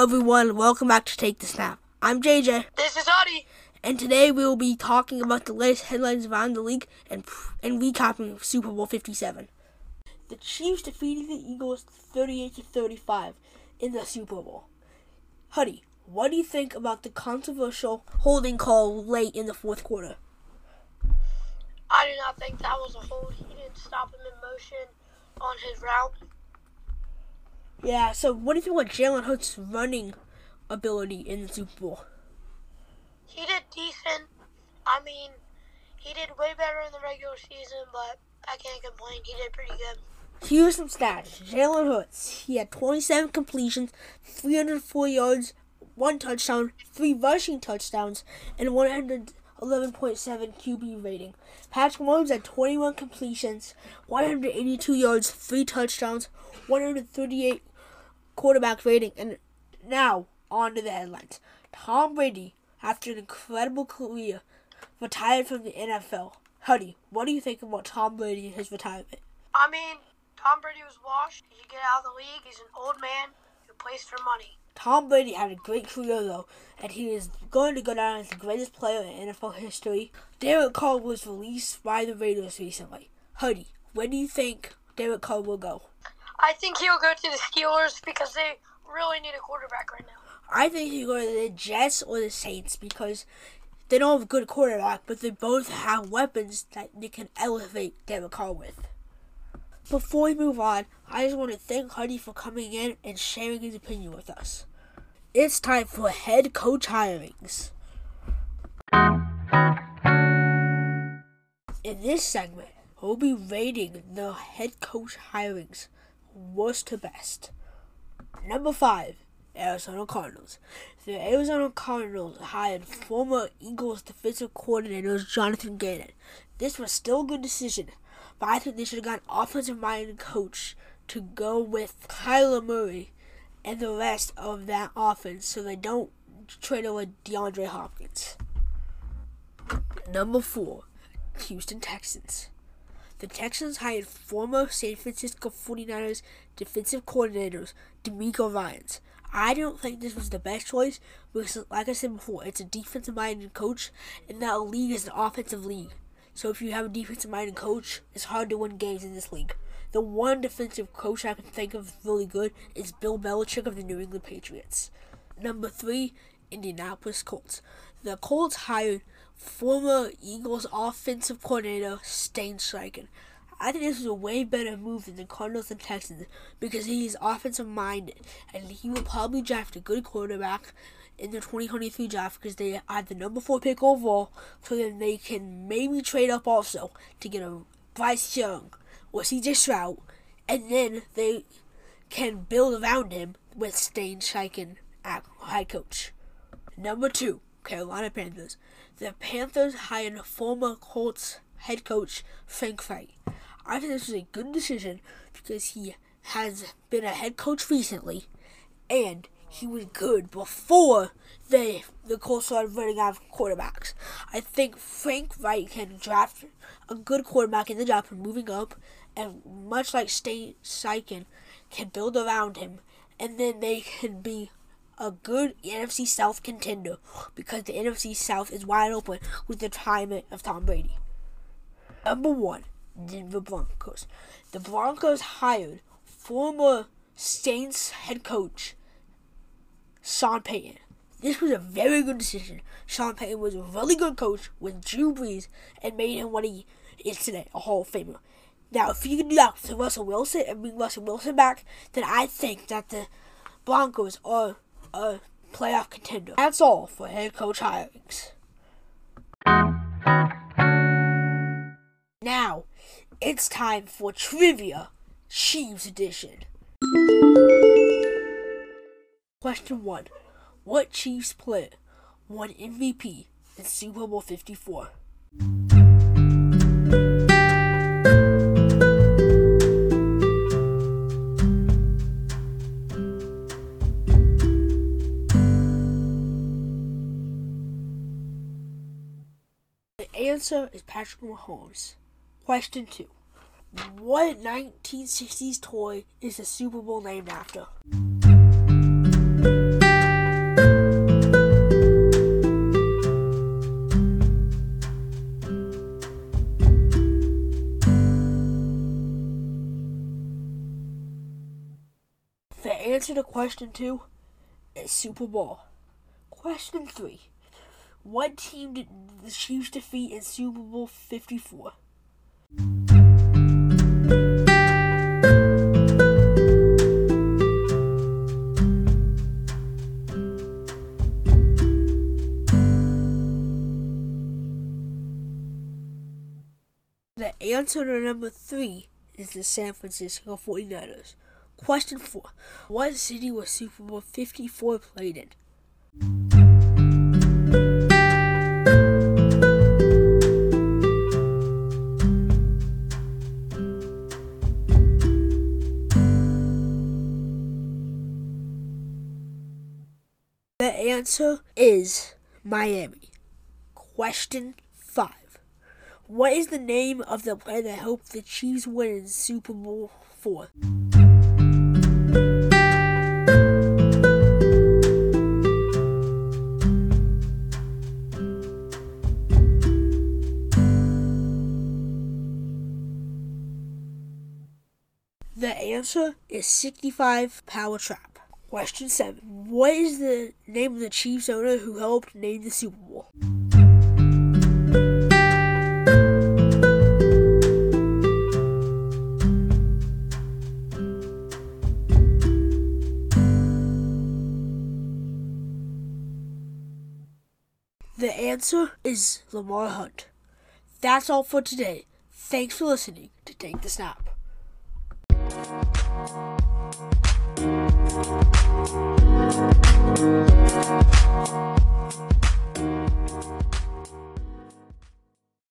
Hello, everyone. Welcome back to Take the Snap. I'm JJ, This is Huddy. and today we will be talking about the latest headlines around the league and and recapping Super Bowl 57. The Chiefs defeated the Eagles 38 to 35 in the Super Bowl. Huddy, what do you think about the controversial holding call late in the fourth quarter? I do not think that was a hold. He didn't stop him in motion on his route. Yeah. So, what do you think about Jalen Hurts' running ability in the Super Bowl? He did decent. I mean, he did way better in the regular season, but I can't complain. He did pretty good. Here's some stats. Jalen Hurts, he had 27 completions, 304 yards, one touchdown, three rushing touchdowns, and 111.7 QB rating. Patrick Mahomes had 21 completions, 182 yards, three touchdowns, 138 quarterback rating. And now, on to the headlines. Tom Brady, after an incredible career, retired from the NFL. Huddy, what do you think about Tom Brady and his retirement? I mean, Tom Brady was washed. He should get out of the league. He's an old man who plays for money. Tom Brady had a great career though, and he is going to go down as the greatest player in NFL history. Derek Carr was released by the Raiders recently. Huddy, where do you think Derek Carr will go? I think he'll go to the Steelers because they really need a quarterback right now. I think he'll go to the Jets or the Saints because they don't have a good quarterback, but they both have weapons that they can elevate Derek Carr with. Before we move on, I just want to thank Huddy for coming in and sharing his opinion with us. It's time for head coach hirings. In this segment, we'll be rating the head coach hirings worst to best. Number five, Arizona Cardinals. The Arizona Cardinals hired former Eagles defensive coordinator Jonathan Gannon. This was still a good decision, but I think they should have got an offensive minded coach to go with Kyler Murray and the rest of that offense so they don't trade away DeAndre Hopkins. Number four, Houston Texans. The Texans hired former San Francisco 49ers defensive coordinators DeMeco Ryans. I don't think this was the best choice because, like I said before, it's a defensive minded coach, and that league is an offensive league. So if you have a defensive minded coach, it's hard to win games in this league. The one defensive coach I can think of really good is Bill Belichick of the New England Patriots. Number three, Indianapolis Colts. The Colts hired former Eagles offensive coordinator Shane Steichen. I think this was a way better move than the Cardinals and Texans because he is offensive minded and he will probably draft a good quarterback in the 2023 draft because they have the number four pick overall, so then they can maybe trade up also to get a Bryce Young or CJ Stroud, and then they can build around him with Shane Steichen at high coach. Number two, Carolina Panthers. The Panthers hired former Colts head coach Frank Reich. I think this was a good decision because he has been a head coach recently, and he was good before they the Colts started running out of quarterbacks. I think Frank Reich can draft a good quarterback in the draft and moving up, and much like Shane Steichen, can build around him, and then they can be a good NFC South contender because the NFC South is wide open with the retirement of Tom Brady. Number one, Denver Broncos. The Broncos hired former Saints head coach Sean Payton. This was a very good decision. Sean Payton was a really good coach with Drew Brees and made him what he is today, a Hall of Famer. Now, if you can do that Russell Wilson and bring Russell Wilson back, then I think that the Broncos are a playoff contender. That's all for head coach hirings. Now, it's time for Trivia Chiefs Edition. Question 1. What Chiefs player won MVP in Super Bowl 54? answer is Patrick Mahomes. Question two. What 1960s toy is the Super Bowl named after? The answer to question two is Super Bowl. Question three. What team did the Chiefs defeat in Super Bowl 54? The answer to number three is the San Francisco 49ers. Question four. What city was Super Bowl 54 played in? Answer is Miami. Question five. What is the name of the player that helped the Chiefs win in Super Bowl four? The answer is 65 Power Trap. Question 7. What is the name of the Chiefs owner who helped name the Super Bowl? The answer is Lamar Hunt. That's all for today. Thanks for listening to Take the Snap. Thank you.